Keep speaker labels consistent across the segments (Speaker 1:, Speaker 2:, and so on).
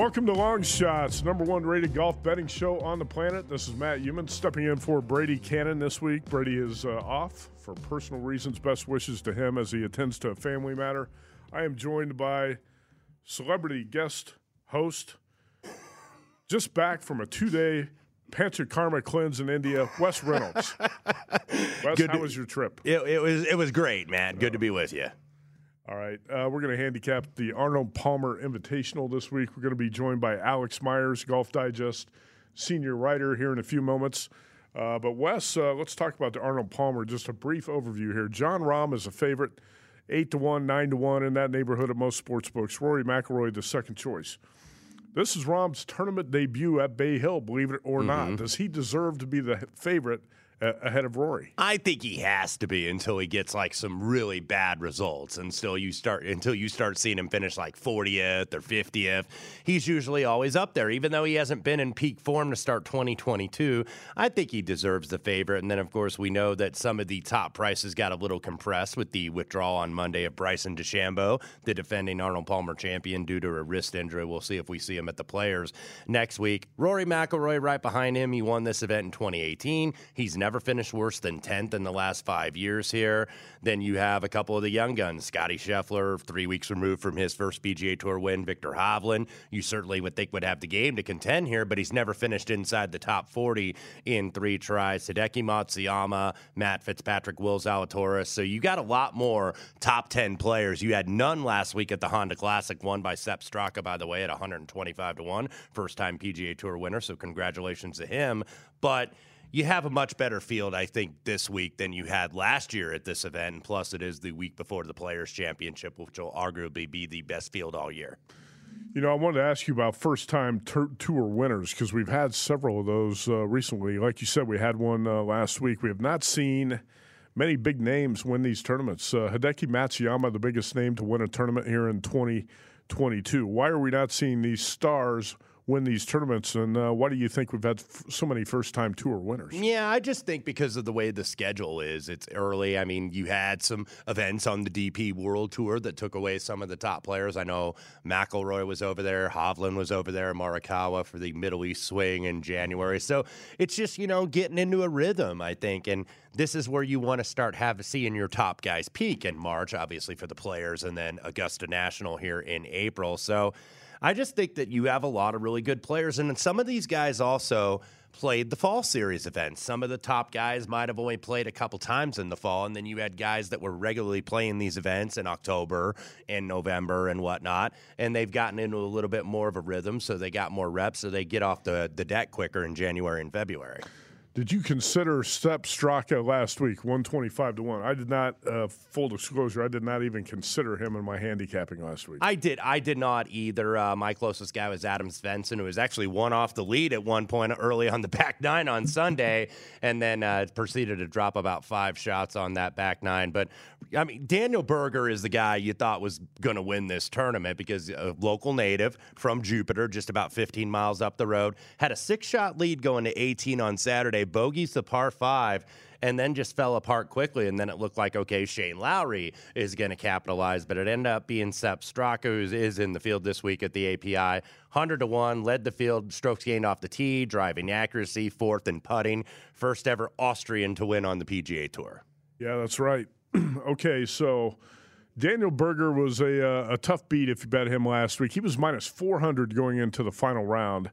Speaker 1: Welcome to Long Shots, number one rated golf betting show on the planet. This is Matt Youmans stepping in for Brady Kannon this week. Brady is uh, off for personal reasons. Best wishes to him as he attends to a family matter. I am joined by celebrity guest host, just back from a two day Panchakarma cleanse in India, Wes Reynolds. Wes,
Speaker 2: Good
Speaker 1: how
Speaker 2: to-
Speaker 1: was your trip?
Speaker 2: It, it was it was great, man. Good to be with you.
Speaker 1: All right. Uh, we're going to handicap the Arnold Palmer Invitational this week. We're going to be joined by Alex Myers, Golf Digest senior writer, here in a few moments. Uh, but, Wes, uh, let's talk about the Arnold Palmer. Just a brief overview here. Jon Rahm is a favorite, 8 to 1, 9 to 1 in that neighborhood at most sports books. Rory McIlroy, the second choice. This is Rahm's tournament debut at Bay Hill, believe it or not. Does he deserve to be the favorite ahead of Rory?
Speaker 2: I think he has to be until he gets like some really bad results, and still you start until you start seeing him finish like 40th or 50th. He's usually always up there, even though he hasn't been in peak form to start 2022. I think he deserves the favorite, and then of course we know that some of the top prices got a little compressed with the withdrawal on Monday of Bryson DeChambeau, the defending Arnold Palmer champion, due to a wrist injury. We'll see if we see him at the Players next week. Rory McIlroy right behind him. He won this event in 2018. He's never finished worse than 10th in the last five years here. Then you have a couple of the young guns. Scottie Scheffler, three weeks removed from his first PGA Tour win. Viktor Hovland, you certainly would think would have the game to contend here, but he's never finished inside the top 40 in three tries. Hideki Matsuyama, Matt Fitzpatrick, Will Zalatoris. So you got a lot more top 10 players. You had none last week at the Honda Classic, won by Sepp Straka, by the way, at 125 to 1. First time PGA Tour winner, so congratulations to him. But you have a much better field, I think, this week than you had last year at this event. Plus, it is the week before the Players' Championship, which will arguably be the best field all year.
Speaker 1: You know, I wanted to ask you about first time tour winners because we've had several of those uh, recently. Like you said, we had one uh, last week. We have not seen many big names win these tournaments. Uh, Hideki Matsuyama, the biggest name to win a tournament here in 2022. Why are we not seeing these stars win these tournaments? And uh, why do you think we've had f- so many first time tour winners?
Speaker 2: Yeah, I just think because of the way the schedule is, it's early. I mean, you had some events on the DP World Tour that took away some of the top players. I know McIlroy was over there, Hovland was over there, Morikawa for the Middle East swing in January. So it's just you know getting into a rhythm, I think, and this is where you want to start have seeing your top guys peak in March, obviously for the players, and then Augusta National here in April. So. I just think that you have a lot of really good players, and some of these guys also played the fall series events. Some of the top guys might have only played a couple times in the fall, and then you had guys that were regularly playing these events in October and November and whatnot, and they've gotten into a little bit more of a rhythm, so they got more reps, so they get off the, the deck quicker in January and February.
Speaker 1: Did you consider Sepp Straka last week, 125 to 1? I did not, uh, full disclosure, I did not even consider him in my handicapping last week.
Speaker 2: I did. I did not either. Uh, my closest guy was Adam Svensson, who was actually one off the lead at one point early on the back nine on Sunday, and then uh, proceeded to drop about five shots on that back nine. But I mean, Daniel Berger is the guy you thought was going to win this tournament because a local native from Jupiter, just about 15 miles up the road, had a six shot lead going to 18 on Saturday, bogeys the par five and then just fell apart quickly. And then it looked like, okay, Shane Lowry is going to capitalize, but it ended up being Sepp Straka, who is in the field this week at the API. 100 to 1, led the field, strokes gained off the tee, driving accuracy, fourth in putting. First ever Austrian to win on the PGA Tour.
Speaker 1: Yeah, that's right. okay, so Daniel Berger was a, uh, a tough beat if you bet him last week. He was minus 400 going into the final round,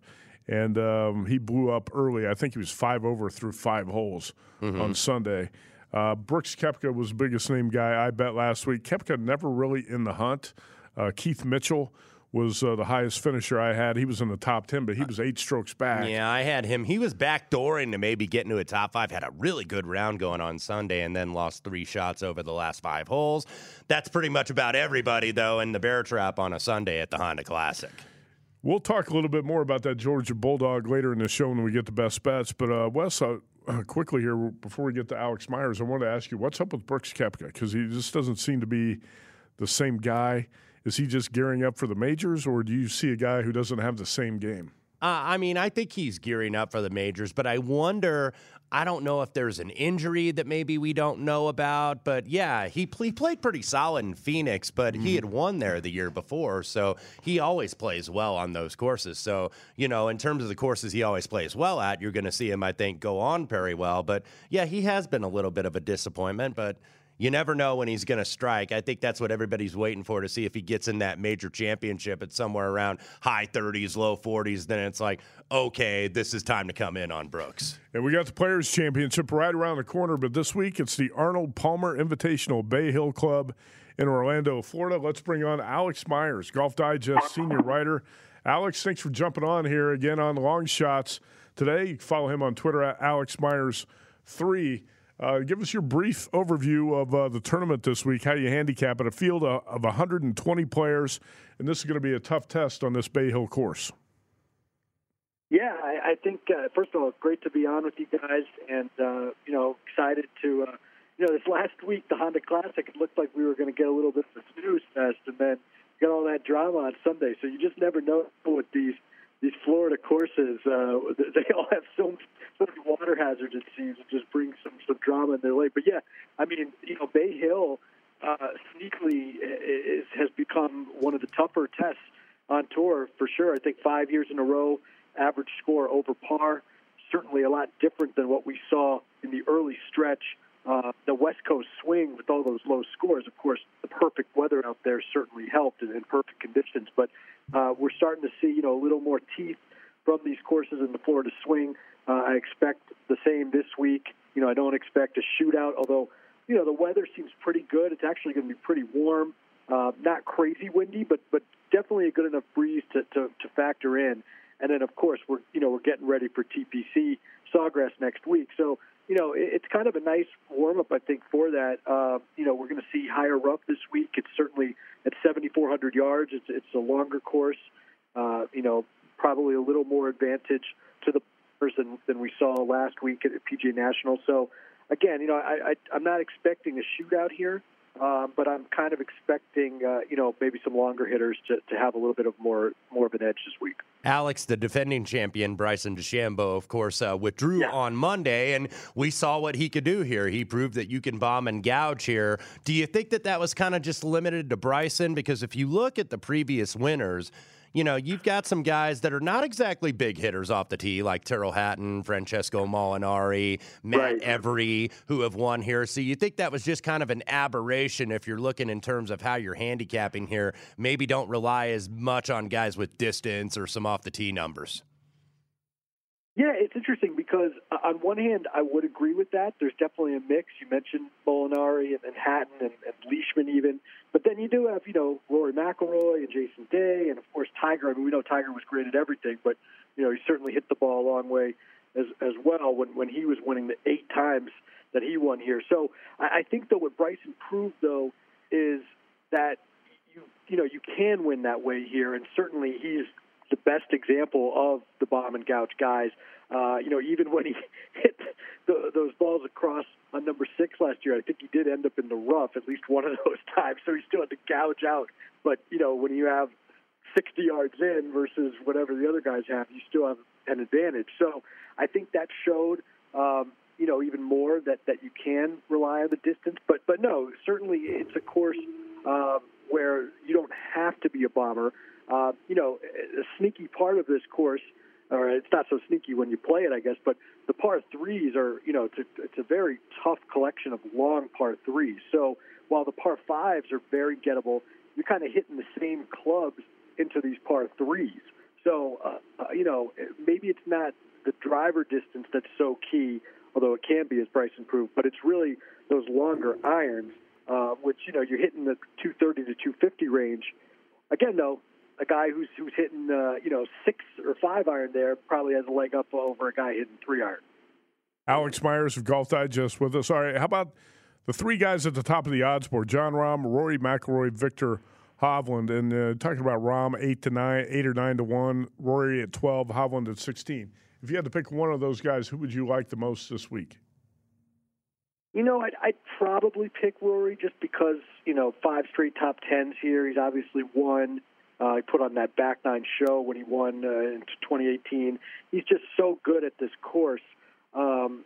Speaker 1: and um, he blew up early. I think he was five over through five holes on Sunday. Uh, Brooks Koepka was the biggest name guy I bet last week. Koepka never really in the hunt. Uh, Keith Mitchell was uh, the highest finisher I had. He was in the top 10, but he was eight strokes back.
Speaker 2: Yeah, I had him. He was backdooring to maybe get into a top five. Had a really good round going on Sunday and then lost three shots over the last five holes. That's pretty much about everybody, though, in the bear trap on a Sunday at the Honda Classic.
Speaker 1: We'll talk a little bit more about that Georgia Bulldog later in the show when we get the best bets. But, uh, Wes, uh, quickly here, before we get to Alex Myers, I want to ask you what's up with Brooks Koepka? Because he just doesn't seem to be the same guy. Is he just gearing up for the majors, or do you see a guy who doesn't have the same game?
Speaker 2: Uh, I mean, I think he's gearing up for the majors, but I wonder. I don't know if there's an injury that maybe we don't know about, but yeah, he, he played pretty solid in Phoenix, but mm. he had won there the year before, so he always plays well on those courses. So, you know, in terms of the courses he always plays well at, you're going to see him, I think, go on very well. But yeah, he has been a little bit of a disappointment, but you never know when he's going to strike. I think that's what everybody's waiting for to see if he gets in that major championship at somewhere around high 30s, low 40s. Then it's like, okay, this is time to come in on Brooks.
Speaker 1: And we got the Players Championship right around the corner, but this week it's the Arnold Palmer Invitational Bay Hill Club in Orlando, Florida. Let's bring on Alex Myers, Golf Digest senior writer. Alex, thanks for jumping on here again on Long Shots today. You can follow him on Twitter at Alex Myers3. Uh, give us your brief overview of uh, the tournament this week. How do you handicap it? A field of, of 120 players, and this is going to be a tough test on this Bay Hill course.
Speaker 3: Yeah, I, I think uh, first of all, great to be on with you guys, and uh, you know, excited to. Uh, you know, this last week, the Honda Classic, it looked like we were going to get a little bit of a snooze fest, and then got all that drama on Sunday. So you just never know with these these Florida courses, uh, they all have so, so many water hazards. It seems it just brings some some drama in their lake. But yeah, I mean, you know, Bay Hill uh, sneakily is, has become one of the tougher tests on tour for sure. I think five years in a row, average score over par. Certainly a lot different than what we saw in the early stretch. Uh, the West Coast swing with all those low scores, of course, the perfect weather out there certainly helped in perfect conditions. But uh, we're starting to see, you know, a little more teeth from these courses in the Florida swing. Uh, I expect the same this week. You know, I don't expect a shootout, although, you know, the weather seems pretty good. It's actually going to be pretty warm, uh, not crazy windy, but but definitely a good enough breeze to, to, to factor in. And then, of course, we're you know we're getting ready for TPC Sawgrass next week. So you know, it's kind of a nice warm up, I think, for that. Uh, you know, we're going to see higher rough this week. It's certainly at 7,400 yards. It's it's a longer course. Uh, you know, probably a little more advantage to the person than we saw last week at PGA National. So, again, you know, I, I I'm not expecting a shootout here. Um, but I'm kind of expecting, uh, you know, maybe some longer hitters to, to have a little bit of more more of an edge this week.
Speaker 2: Alex, the defending champion Bryson DeChambeau, of course, uh, withdrew yeah. on Monday, and we saw what he could do here. He proved that you can bomb and gouge here. Do you think that that was kind of just limited to Bryson? Because if you look at the previous winners, you know, you've got some guys that are not exactly big hitters off the tee, like Tyrrell Hatton, Francesco Molinari, Matt right. Every, who have won here. So you think that was just kind of an aberration if you're looking in terms of how you're handicapping here? Maybe don't rely as much on guys with distance or some off the tee numbers.
Speaker 3: Yeah, it's interesting because uh, on one hand, I would agree with that. There's definitely a mix. You mentioned Molinari and, Hatton and, and Leishman even, but then you do have you know Rory McIlroy and Jason Day, and of course Tiger. I mean, we know Tiger was great at everything, but you know he certainly hit the ball a long way as as well when when he was winning the eight times that he won here. So I, I think though what Bryson proved though is that you you know you can win that way here, and certainly he's the best example of the bomb and gouge guys. Uh, you know, even when he hit the, those balls across on number six last year, I think he did end up in the rough at least one of those times. So he still had to gouge out. But you know, when you have 60 yards in versus whatever the other guys have, you still have an advantage. So I think that showed. Um, you know, even more that, that you can rely on the distance, but but no, certainly it's a course um, where you don't have to be a bomber. Uh, you know, a sneaky part of this course, or it's not so sneaky when you play it, I guess, but the par threes are, you know, it's a, it's a very tough collection of long par threes. So while the par fives are very gettable, you're kind of hitting the same clubs into these par threes. So, uh, uh, you know, maybe it's not the driver distance that's so key, although it can be, as Bryson proved, but it's really those longer irons, uh, which you know you're hitting the 230 to 250 range. Again, though, a guy who's who's hitting uh, you know six or five iron there probably has a leg up over a guy hitting three iron.
Speaker 1: Alex Myers of Golf Digest with us. All right, how about the three guys at the top of the odds board: Jon Rahm, Rory McIlroy, Viktor Hovland, and uh, talking about Rahm eight to nine, eight or nine to one, Rory at twelve, Hovland at sixteen. If you had to pick one of those guys, who would you like the most this week?
Speaker 3: You know, I'd, I'd probably pick Rory just because you know five straight top tens here. He's obviously won. Uh, he put on that back nine show when he won uh, in 2018. He's just so good at this course. Um,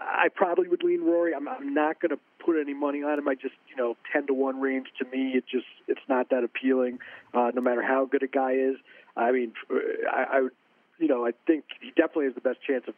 Speaker 3: I probably would lean Rory. I'm, I'm not going to put any money on him. I just, you know, ten to one range to me, it just it's not that appealing. Uh, no matter how good a guy is, I mean, I, I would, you know, I think he definitely has the best chance of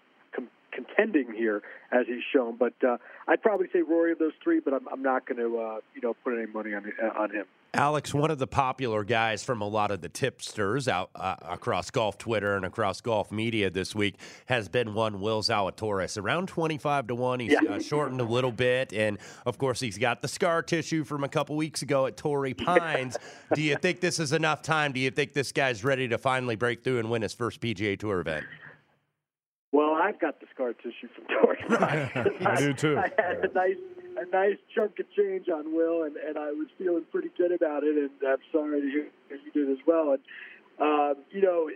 Speaker 3: contending here as he's shown. But uh, I'd probably say Rory of those three, but I'm, I'm not going to, uh, you know, put any money on on him.
Speaker 2: Alex, one of the popular guys from a lot of the tipsters out uh, across golf Twitter and across golf media this week has been one Will Zalatoris. Around 25 to 1. He's yeah. uh, shortened a little bit. And of course, he's got the scar tissue from a couple weeks ago at Torrey Pines. Do you think this is enough time? Do you think this guy's ready to finally break through and win his first PGA Tour event?
Speaker 3: Well, I've got the scar tissue from Pines.
Speaker 1: I do too.
Speaker 3: I had a nice a nice chunk of change on Will, and, and I was feeling pretty good about it. And I'm sorry to hear you did as well. And um, you know,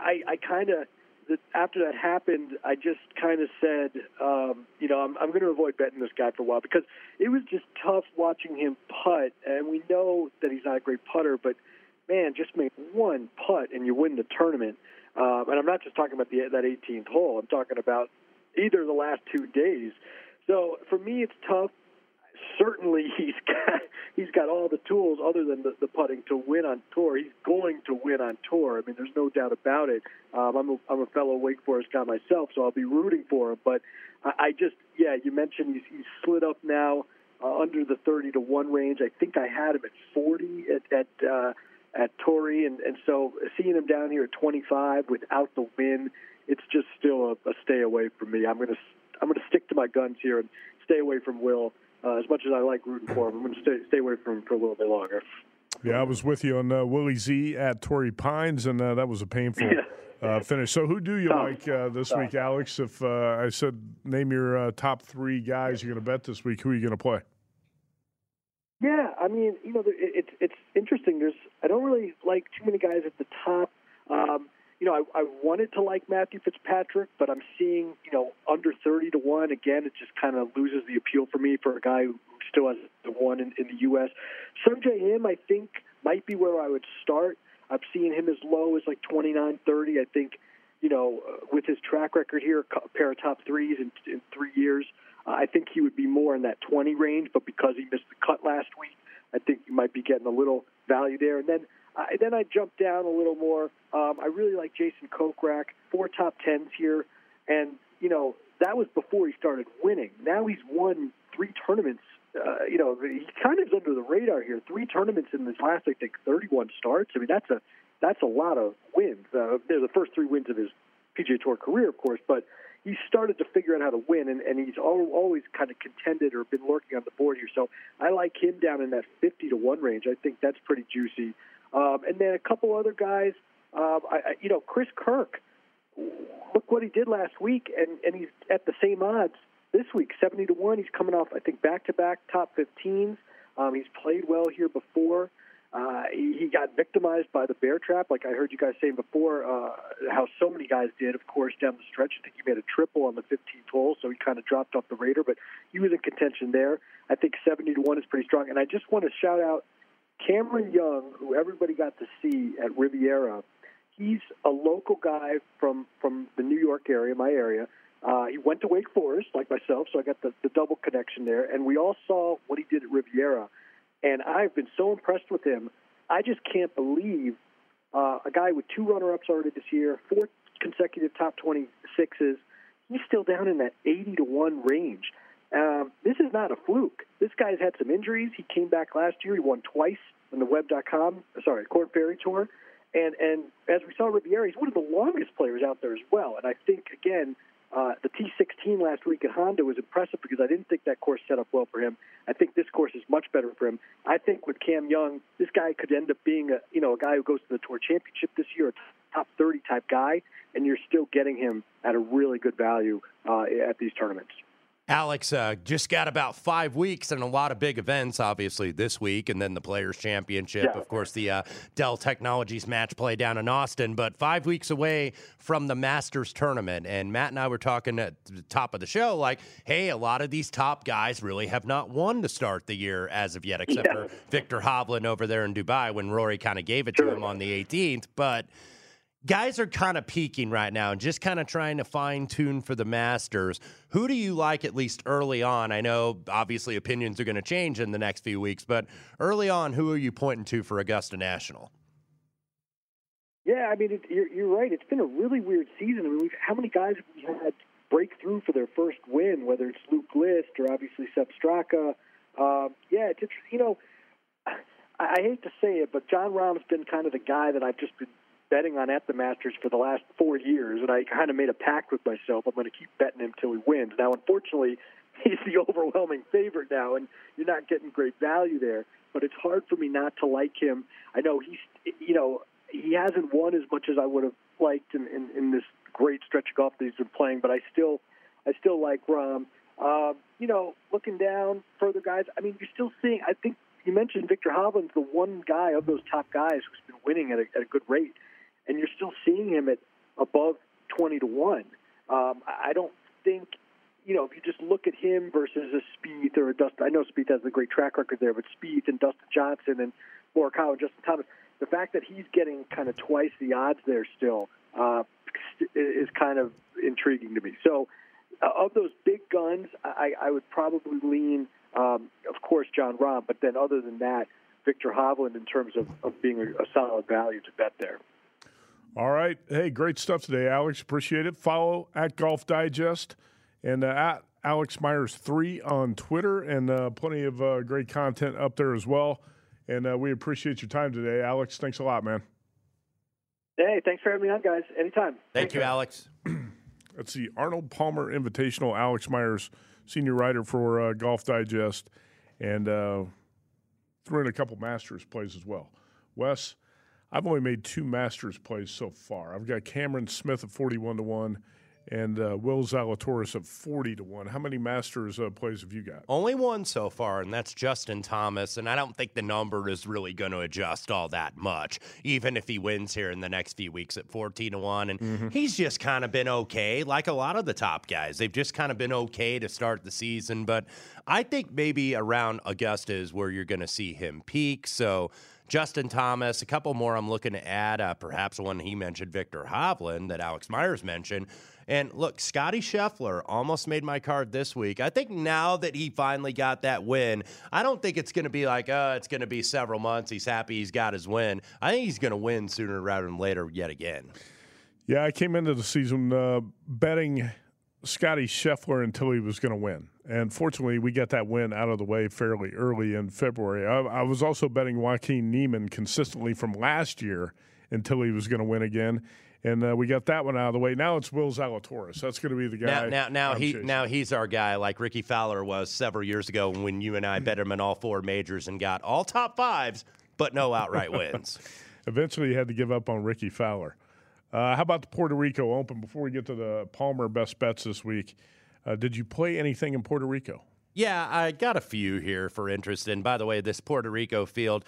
Speaker 3: I I kind of after that happened, I just kind of said, um, you know, I'm, I'm going to avoid betting this guy for a while because it was just tough watching him putt. And we know that he's not a great putter, but man, just make one putt and you win the tournament. Um, and I'm not just talking about the, that 18th hole. I'm talking about either the last two days. So for me, it's tough certainly he's got he's got all the tools other than the, the putting to win on tour. He's going to win on tour. I mean, there's no doubt about it. Um, I'm a, I'm a fellow Wake Forest guy myself, so I'll be rooting for him. But I, I just yeah, you mentioned he's he's slid up now uh, under the 30 to one range. I think I had him at 40 at at uh, at Torrey, and and so seeing him down here at 25 without the win, it's just still a, a stay away from me. I'm gonna I'm gonna stick to my guns here and stay away from Will uh, as much as I like rooting for him, I'm going to stay, stay away from him for a little bit longer.
Speaker 1: Yeah, I was with you on uh, Willie Z at Torrey Pines, and uh, that was a painful uh, finish. So, who do you like uh, this week, Alex? If uh, I said name your uh, top three guys you're going to bet this week, who are you going to play?
Speaker 3: Yeah, I mean, you know, it's it's interesting. There's I don't really like too many guys at the top. Um, you know, I, I wanted to like Matthew Fitzpatrick, but I'm seeing, you know, under 30 to 1. Again, it just kind of loses the appeal for me for a guy who still has the one in, in the U.S. Sungjae Im, I think, might be where I would start. I've seen him as low as like 29 30. I think, you know, uh, with his track record here, a pair of top threes in, in three years, uh, I think he would be more in that 20 range, but because he missed the cut last week, I think you might be getting a little value there. And then I, then I jumped down a little more. Um, I really like Jason Kokrak, four top tens here, and you know that was before he started winning. Now he's won three tournaments. Uh, you know he kind of is under the radar here. Three tournaments in his last, I think, 31 starts. I mean that's a that's a lot of wins. Uh, they're the first three wins of his PGA Tour career, of course, but he started to figure out how to win, and, and he's always kind of contended or been lurking on the board here. So I like him down in that 50 to one range. I think that's pretty juicy. Um, and then a couple other guys. Um, I, you know, Chris Kirk. Look what he did last week, and and he's at the same odds this week, seventy to one. He's coming off, I think, back-to-back top 15s. Um, he's played well here before. Uh, he, he got victimized by the bear trap, like I heard you guys saying before. Uh, how so many guys did, of course, down the stretch. I think he made a triple on the 15th hole, so he kind of dropped off the radar. But he was in contention there. I think 70 to one is pretty strong. And I just want to shout out Cameron Young, who everybody got to see at Riviera, he's a local guy from from the New York area, my area. Uh, he went to Wake Forest, like myself, so I got the, the double connection there. And we all saw what he did at Riviera, and I've been so impressed with him. I just can't believe uh, a guy with two runner-ups already this year, four consecutive top 26s. He's still down in that 80 to one range. Um, this is not a fluke. This guy's had some injuries. He came back last year. He won twice on the Web.com, sorry, Korn Ferry Tour. And and as we saw Riviera, he's one of the longest players out there as well. And I think again, uh, the T16 last week at Honda was impressive because I didn't think that course set up well for him. I think this course is much better for him. I think with Cam Young, this guy could end up being a you know a guy who goes to the Tour Championship this year, a top 30 type guy, and you're still getting him at a really good value uh, at these tournaments.
Speaker 2: Alex uh, just got about five weeks and a lot of big events, obviously, this week, and then the Players' Championship.
Speaker 3: Yeah.
Speaker 2: Of course, the uh, Dell Technologies match play down in Austin, but five weeks away from the Masters tournament. And Matt and I were talking at the top of the show, like, hey, a lot of these top guys really have not won to start the year as of yet, except
Speaker 3: Yeah.
Speaker 2: for Viktor Hovland over there in Dubai when Rory kind of gave it to him on the 18th. But guys are kind of peaking right now and just kind of trying to fine tune for the Masters. Who do you like at least early on? I know obviously opinions are going to change in the next few weeks, but early on, who are you pointing to for Augusta National?
Speaker 3: Yeah, I mean, it, you're, you're right. It's been a really weird season. I mean, how many guys have we had break through for their first win, whether it's Luke List or obviously Sepp Straka? Um, yeah, it's. You know, I, I hate to say it, but Jon Rahm's been kind of the guy that I've just been betting on at the Masters for the last four years, and I kind of made a pact with myself. I'm going to keep betting him till he wins. Now, unfortunately, he's the overwhelming favorite now, and you're not getting great value there. But it's hard for me not to like him. I know he's, you know, he hasn't won as much as I would have liked in, in, in this great stretch of golf that he's been playing, but I still, I still like Rahm. Um, you know, looking down further guys. I mean, you're still seeing. I think you mentioned Viktor Hovland's the one guy of those top guys who's been winning at a, at a good rate, and you're still seeing him at above twenty to one. Um, I I don't think. You know, if you just look at him versus a Spieth or a Dustin, I know Spieth has a great track record there, but Spieth and Dustin Johnson and Morikawa and Justin Thomas, the fact that he's getting kind of twice the odds there still uh, is kind of intriguing to me. So, uh, of those big guns, I, I would probably lean, um, of course, Jon Rahm, but then other than that, Viktor Hovland in terms of, of being a, a solid value to bet there.
Speaker 1: All right. Hey, great stuff today, Alex. Appreciate it. Follow at Golf Digest and uh, at Alex Myers three on Twitter, and uh, plenty of uh, great content up there as well. And uh, we appreciate your time today, Alex. Thanks a lot, man.
Speaker 3: Hey, thanks for having me on, guys. Anytime.
Speaker 2: Thank you, Alex.
Speaker 1: That's the Arnold Palmer Invitational. Alex Myers, senior writer for uh, Golf Digest, and uh, threw in a couple Masters plays as well. Wes, I've only made two Masters plays so far. I've got Cameron Smith at forty-one to one, and uh, Will Zalatoris at forty to one. How many Masters uh, plays have you got?
Speaker 2: Only one so far, and that's Justin Thomas. And I don't think the number is really going to adjust all that much, even if he wins here in the next few weeks at 14 to 1. And he's just kind of been okay, like a lot of the top guys. They've just kind of been okay to start the season. But I think maybe around Augusta is where you're going to see him peak. So. Justin Thomas, a couple more I'm looking to add, uh, perhaps one he mentioned, Viktor Hovland, that Alex Myers mentioned. And look, Scottie Scheffler almost made my card this week. I think now that he finally got that win, I don't think it's going to be like, oh, it's going to be several months. He's happy he's got his win. I think he's going to win sooner rather than later yet again.
Speaker 1: Yeah, I came into the season uh, betting Scottie Scheffler until he was going to win. And fortunately, we got that win out of the way fairly early in February. I, I was also betting Joaquin Niemann consistently from last year until he was going to win again. And uh, we got that one out of the way. Now it's Will Zalatoris. That's going to be the guy.
Speaker 2: Now, now, now he
Speaker 1: chasing.
Speaker 2: now he's our guy, like Rickie Fowler was several years ago when you and I bet him in all four majors and got all top fives, but no outright wins.
Speaker 1: Eventually, he had to give up on Rickie Fowler. Uh, how about the Puerto Rico Open? Before we get to the Palmer best bets this week, uh, did you play anything in Puerto Rico?
Speaker 2: Yeah, I got a few here for interest. And by the way, this Puerto Rico field,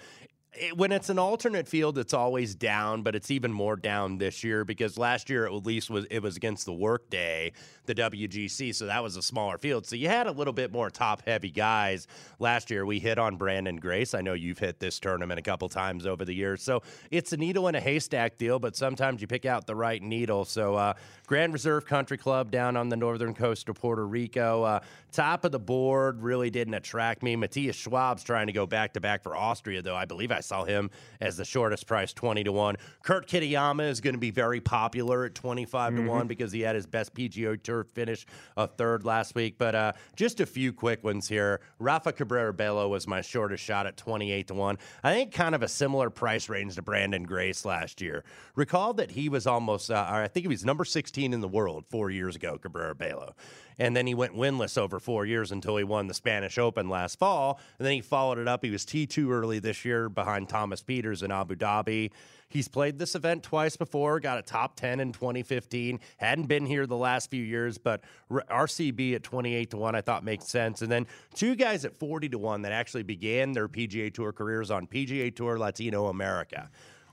Speaker 2: it, when it's an alternate field, it's always down, but it's even more down this year because last year at least was it was against the workday, the WGC, so that was a smaller field. So you had a little bit more top heavy guys. Last year we hit on Branden Grace. I know you've hit this tournament a couple times over the years, so it's a needle in a haystack deal. But sometimes you pick out the right needle. So uh, Grand Reserve Country Club down on the northern coast of Puerto Rico, uh, top of the board, really didn't attract me. Matthias Schwab's trying to go back to back for Austria, though I believe I I saw him as the shortest price, 20 to 1. Kurt Kitayama is going to be very popular at 25 mm-hmm. to 1 because he had his best PGA Tour finish, a third last week. But uh, just a few quick ones here. Rafa Cabrera Bello was my shortest shot at 28 to 1. I think kind of a similar price range to Branden Grace last year. Recall that he was almost, uh, I think he was number 16 in the world four years ago, Cabrera Bello. And then he went winless over four years until he won the Spanish Open last fall. And then he followed it up. He was T2 early this year behind Thomas Pieters in Abu Dhabi. He's played this event twice before, got a top 10 in 2015. Hadn't been here the last few years, but RCB at 28 to 1 I thought makes sense. And then two guys at 40 to 1 that actually began their PGA Tour careers on PGA Tour Latino America.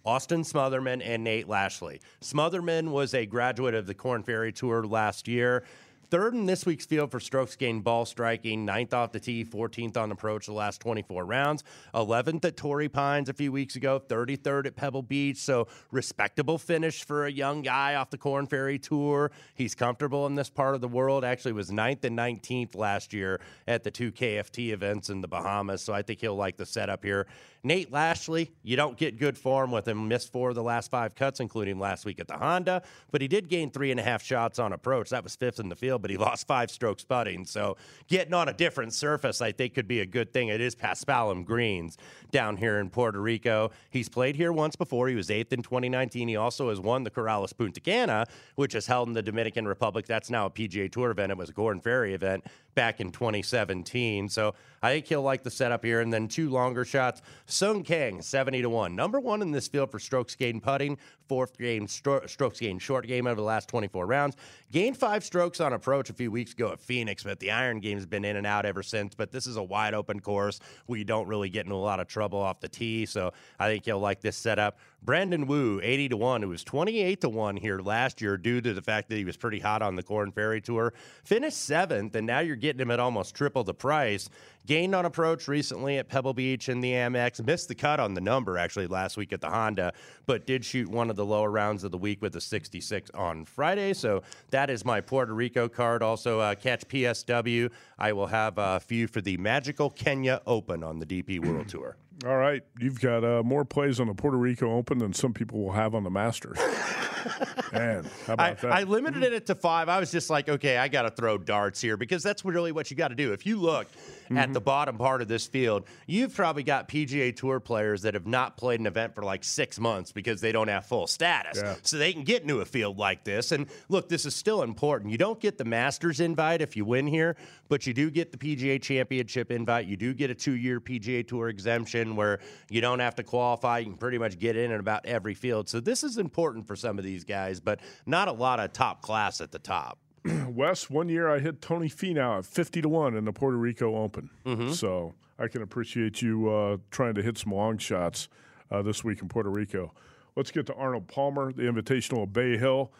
Speaker 2: Austin Smotherman and Nate Lashley. Smotherman was a graduate of the Korn Ferry Tour last year. Third in this week's field for strokes gained ball striking, ninth off the tee, 14th on approach the last 24 rounds, 11th at Torrey Pines a few weeks ago, 33rd at Pebble Beach. So respectable finish for a young guy off the Korn Ferry Tour. He's comfortable in this part of the world. Actually, was ninth and 19th last year at the two KFT events in the Bahamas. So I think he'll like the setup here. Nate Lashley, you don't get good form with him. Missed four of the last five cuts, including last week at the Honda, but he did gain three and a half shots on approach. That was fifth in the field, but he lost five strokes putting. So getting on a different surface, I think, could be a good thing. It is Paspalum Greens down here in Puerto Rico. He's played here once before. He was eighth in 2019. He also has won the Corales Punta Cana, which is held in the Dominican Republic. That's now a PGA Tour event. It was a Korn Ferry event back in 2017. So I think he'll like the setup here. And then two longer shots. Sung Kang, 70 to 1. Number one in this field for strokes gained putting, fourth game stro- strokes gained short game over the last 24 rounds. Gained five strokes on approach a few weeks ago at Phoenix, but the iron game's been in and out ever since. But this is a wide open course you don't really get into a lot of trouble off the tee. So I think he'll like this setup. Brandon Wu, 80 to 1, who was 28 to 1 here last year due to the fact that he was pretty hot on the Korn Ferry Tour. Finished seventh, and now you're getting him at almost triple the price. Gained on approach recently at Pebble Beach in the Amex. Missed the cut on the number actually last week at the Honda, but did shoot one of the lower rounds of the week with a 66 on Friday. So that is my Puerto Rico card. Also, uh, catch PSW. I will have a few for the Magical Kenya Open on the DP World Tour.
Speaker 1: All right, you've got uh, more plays on the Puerto Rico Open than some people will have on the Masters. Man, how about
Speaker 2: I,
Speaker 1: that?
Speaker 2: I limited it to five. I was just like, okay, I got to throw darts here because that's really what you got to do. If you look mm-hmm. at the bottom part of this field, you've probably got PGA Tour players that have not played an event for like six months because they don't have full status. Yeah. So they can get into a field like this. And look, this is still important. You don't get the Masters invite if you win here, but you do get the PGA Championship invite. You do get a two year PGA Tour exemption where you don't have to qualify. You can pretty much get in in about every field. So this is important for some of these guys, but not a lot of top class at the top.
Speaker 1: Wes, one year I hit Tony Finau at 50 to 1 in the Puerto Rico Open. Mm-hmm. So I can appreciate you uh, trying to hit some long shots uh, this week in Puerto Rico. Let's get to Arnold Palmer, the Invitational of Bay Hill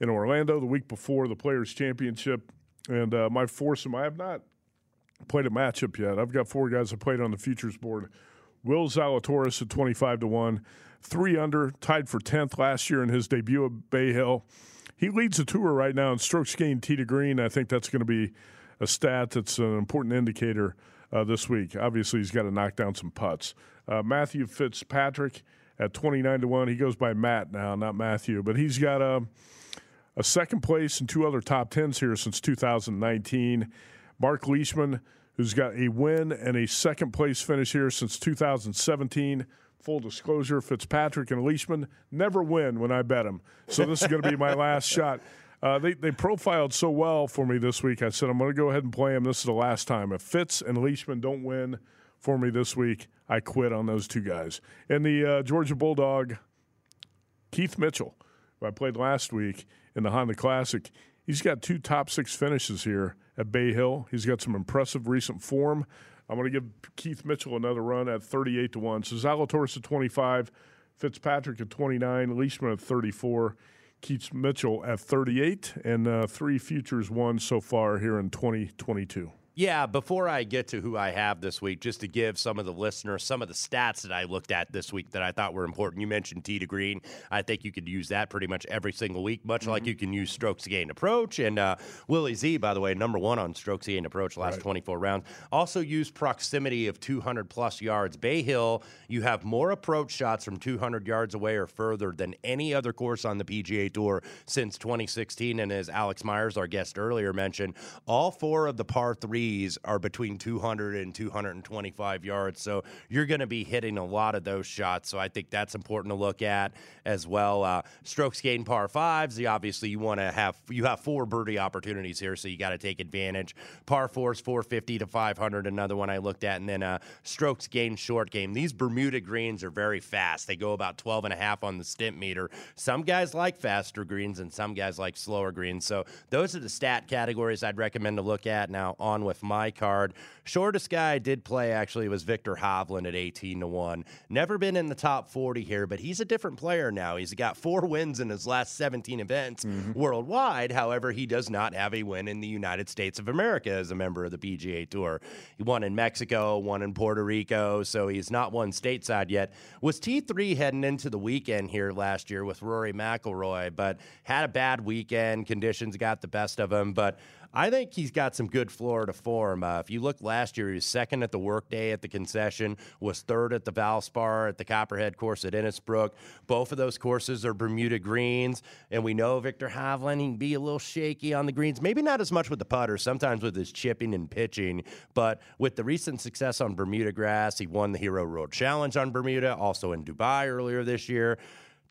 Speaker 1: in Orlando the week before the Players' Championship. And uh, my foursome, I have not played a matchup yet. I've got four guys that played on the futures board. Will Zalatoris at 25 to 1, three under, tied for 10th last year in his debut at Bay Hill. He leads the tour right now in strokes gained tee to green. I think that's going to be a stat that's an important indicator uh, this week. Obviously, he's got to knock down some putts. Uh, Matthew Fitzpatrick at 29 to 1. He goes by Matt now, not Matthew, but he's got a, a second place and two other top tens here since 2019. Mark Leishman, who's got a win and a second place finish here since 2017 full disclosure, Fitzpatrick and Leishman never win when I bet them. So this is going to be my last shot. Uh, they, they profiled so well for me this week. I said, I'm going to go ahead and play them. This is the last time. If Fitz and Leishman don't win for me this week, I quit on those two guys. And the uh, Georgia Bulldog, Keith Mitchell, who I played last week in the Honda Classic, he's got two top six finishes here at Bay Hill. He's got some impressive recent form. I'm going to give Keith Mitchell another run at 38 to 1. So Zalatoris at 25, Fitzpatrick at 29, Leishman at 34, Keith Mitchell at 38, and uh, three futures won so far here in 2022.
Speaker 2: Yeah, before I get to who I have this week, just to give some of the listeners some of the stats that I looked at this week that I thought were important. You mentioned T to green. I think you could use that pretty much every single week, much mm-hmm. like you can use strokes gained approach. And uh, Willie Z, by the way, number one on strokes gained approach last right. 24 rounds. Also use proximity of 200 plus yards. Bay Hill, you have more approach shots from 200 yards away or further than any other course on the PGA Tour since 2016. And as Alex Myers, our guest earlier, mentioned, all four of the par three threes are between 200 and 225 yards. So you're going to be hitting a lot of those shots. So I think that's important to look at as well. Uh, strokes gained par fives. Obviously, you want to have you have four birdie opportunities here, so you got to take advantage. Par fours, 450 to 500. Another one I looked at, and then uh, strokes gained short game. These Bermuda greens are very fast. They go about 12 and a half on the Stimpmeter. Some guys like faster greens, and some guys like slower greens. So those are the stat categories I'd recommend to look at. Now on with with my card. Shortest guy I did play actually was Viktor Hovland at 18 to 1. Never been in the top 40 here, but he's a different player now. He's got four wins in his last 17 events mm-hmm. worldwide. However, he does not have a win in the United States of America as a member of the PGA Tour. He won in Mexico, won in Puerto Rico, so he's not won stateside yet. Was T3 heading into the weekend here last year with Rory McIlroy, but had a bad weekend. Conditions got the best of him, but I think he's got some good Florida form. Uh, if you look last year, he was second at the workday at the concession, was third at the Valspar at the Copperhead course at Innisbrook. Both of those courses are Bermuda greens, and we know Viktor Hovland can be a little shaky on the greens. Maybe not as much with the putter, sometimes with his chipping and pitching, but with the recent success on Bermuda grass, he won the Hero World Challenge on Bermuda, also in Dubai earlier this year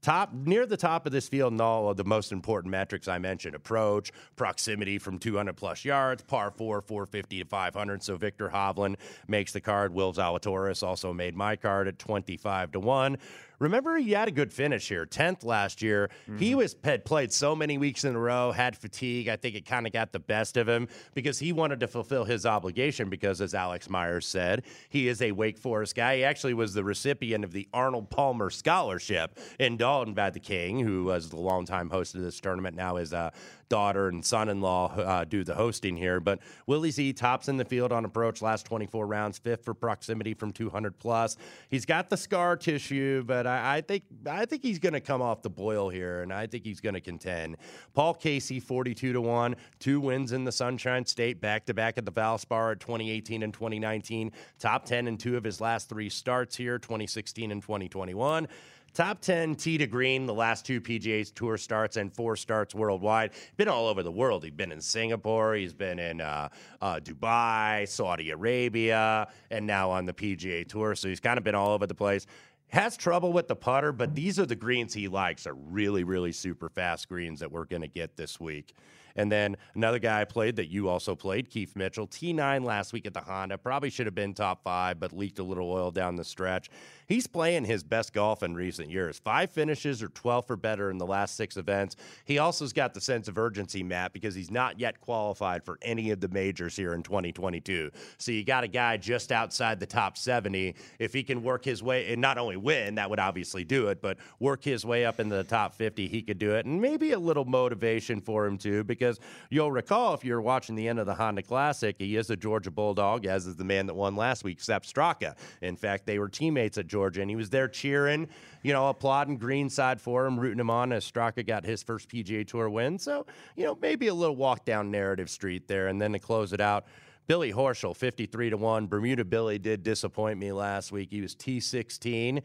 Speaker 2: top near the top of this field and all of the most important metrics I mentioned approach, proximity from 200 plus yards, par 4, 450 to 500. So Viktor Hovland makes the card. Will Zalatoris also made my card at 25 to 1. Remember, he had a good finish here, 10th last year. Mm-hmm. He was had played so many weeks in a row, had fatigue. I think it kind of got the best of him because he wanted to fulfill his obligation because, as Alex Myers said, he is a Wake Forest guy. He actually was the recipient of the Arnold Palmer Scholarship in Dalton by the King, who was the longtime host of this tournament, now is uh, daughter and son-in-law uh, do the hosting here. But Willie Z tops in the field on approach last 24 rounds, fifth for proximity from 200 plus. He's got the scar tissue, but I, I think I think he's going to come off the boil here, and I think he's going to contend. Paul Casey, 42 to one, two wins in the Sunshine State, back to back at the Valspar at 2018 and 2019, top 10 in two of his last three starts here, 2016 and 2021. Top 10 tee to green, the last two PGA Tour starts and four starts worldwide. Been all over the world. He's been in Singapore, he's been in uh, uh, Dubai, Saudi Arabia, and now on the PGA Tour. So he's kind of been all over the place. Has trouble with the putter, but these are the greens he likes are really, really super fast greens that we're going to get this week. And then another guy I played that you also played, Keith Mitchell, T9 last week at the Honda. Probably should have been top five, but leaked a little oil down the stretch. He's playing his best golf in recent years. Five finishes or 12 or better in the last six events. He also's got the sense of urgency, Matt, because he's not yet qualified for any of the majors here in 2022. So you got a guy just outside the top 70. If he can work his way and not only win, that would obviously do it, but work his way up into the top 50, he could do it. And maybe a little motivation for him too, because you'll recall if you're watching the end of the Honda Classic, he is a Georgia Bulldog, as is the man that won last week, Sepp Straka. In fact, they were teammates at Georgia. Georgia, and he was there cheering, you know, applauding Greenside for him, rooting him on as Straka got his first PGA Tour win. So, you know, maybe a little walk down narrative street there, and then to close it out. Billy Horschel, 53 to 1. Bermuda Billy did disappoint me last week. He was T16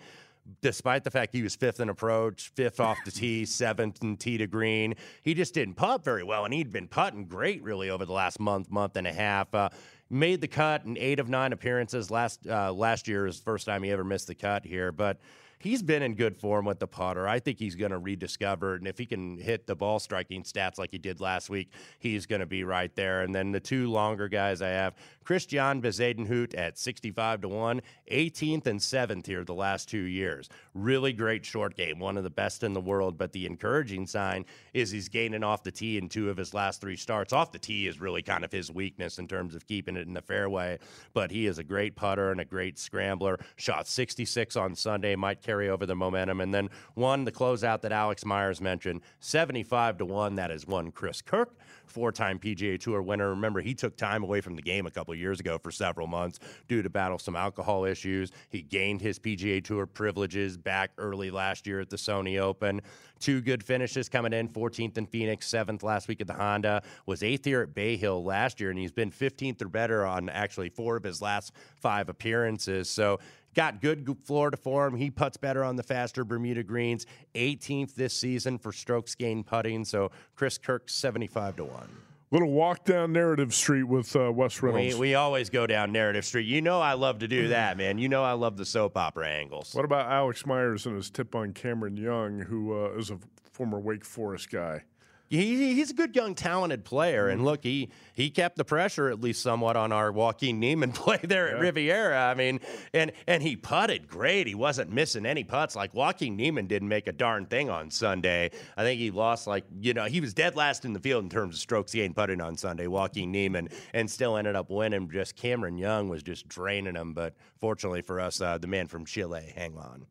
Speaker 2: despite the fact he was fifth in approach, fifth off the tee, seventh in tee to green. He just didn't putt very well, and he'd been putting great really over the last month, month and a half. Uh, made the cut in eight of nine appearances. Last uh, last year is the first time he ever missed the cut here, but he's been in good form with the putter. I think he's going to rediscover it. And if he can hit the ball striking stats like he did last week, he's going to be right there. And then the two longer guys I have Christiaan Bezuidenhout at 65 to 1, 18th and 7th here the last two years. Really great short game, one of the best in the world. But the encouraging sign is he's gaining off the tee in two of his last three starts. Off the tee is really kind of his weakness in terms of keeping it in the fairway. But he is a great putter and a great scrambler. Shot 66 on Sunday, might carry over the momentum. And then one, the closeout that Alex Myers mentioned, 75 to 1. That is one Chris Kirk, four time PGA Tour winner. Remember, he took time away from the game a couple years ago for several months due to battle some alcohol issues. He gained his PGA Tour privileges back early last year at the Sony Open. Two good finishes coming in 14th in Phoenix, 7th last week at the Honda, was 8th here at Bay Hill last year, and he's been 15th or better on actually four of his last five appearances. So got good Florida form. He puts better on the faster Bermuda greens. 18th this season for strokes gained putting. So Chris Kirk 75 to 1.
Speaker 1: Little walk down Narrative Street with uh, Wes Reynolds.
Speaker 2: We, we always go down Narrative Street. You know I love to do that, man. You know I love the soap opera angles.
Speaker 1: What about Alex Myers and his tip on Cameron Young, who uh, is a former Wake Forest guy?
Speaker 2: He, he's a good young talented player and look he he kept the pressure at least somewhat on our Joaquin Niemann play there at Riviera. I mean and and he putted great. He wasn't missing any putts. Like Joaquin Niemann didn't make a darn thing on Sunday. I think he lost like you know he was dead last in the field in terms of strokes he ain't putting on Sunday Joaquin Niemann and still ended up winning. Just Cameron Young was just draining him but fortunately for us uh, the man from Chile hang on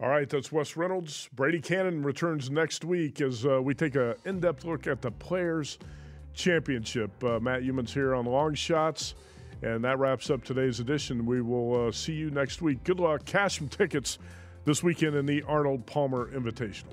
Speaker 1: all right, that's Wes Reynolds. Brady Kannon returns next week as uh, we take an in depth look at the Players' Championship. Uh, Matt Youmans here on Long Shots. And that wraps up today's edition. We will uh, see you next week. Good luck. Cash some tickets this weekend in the Arnold Palmer Invitational.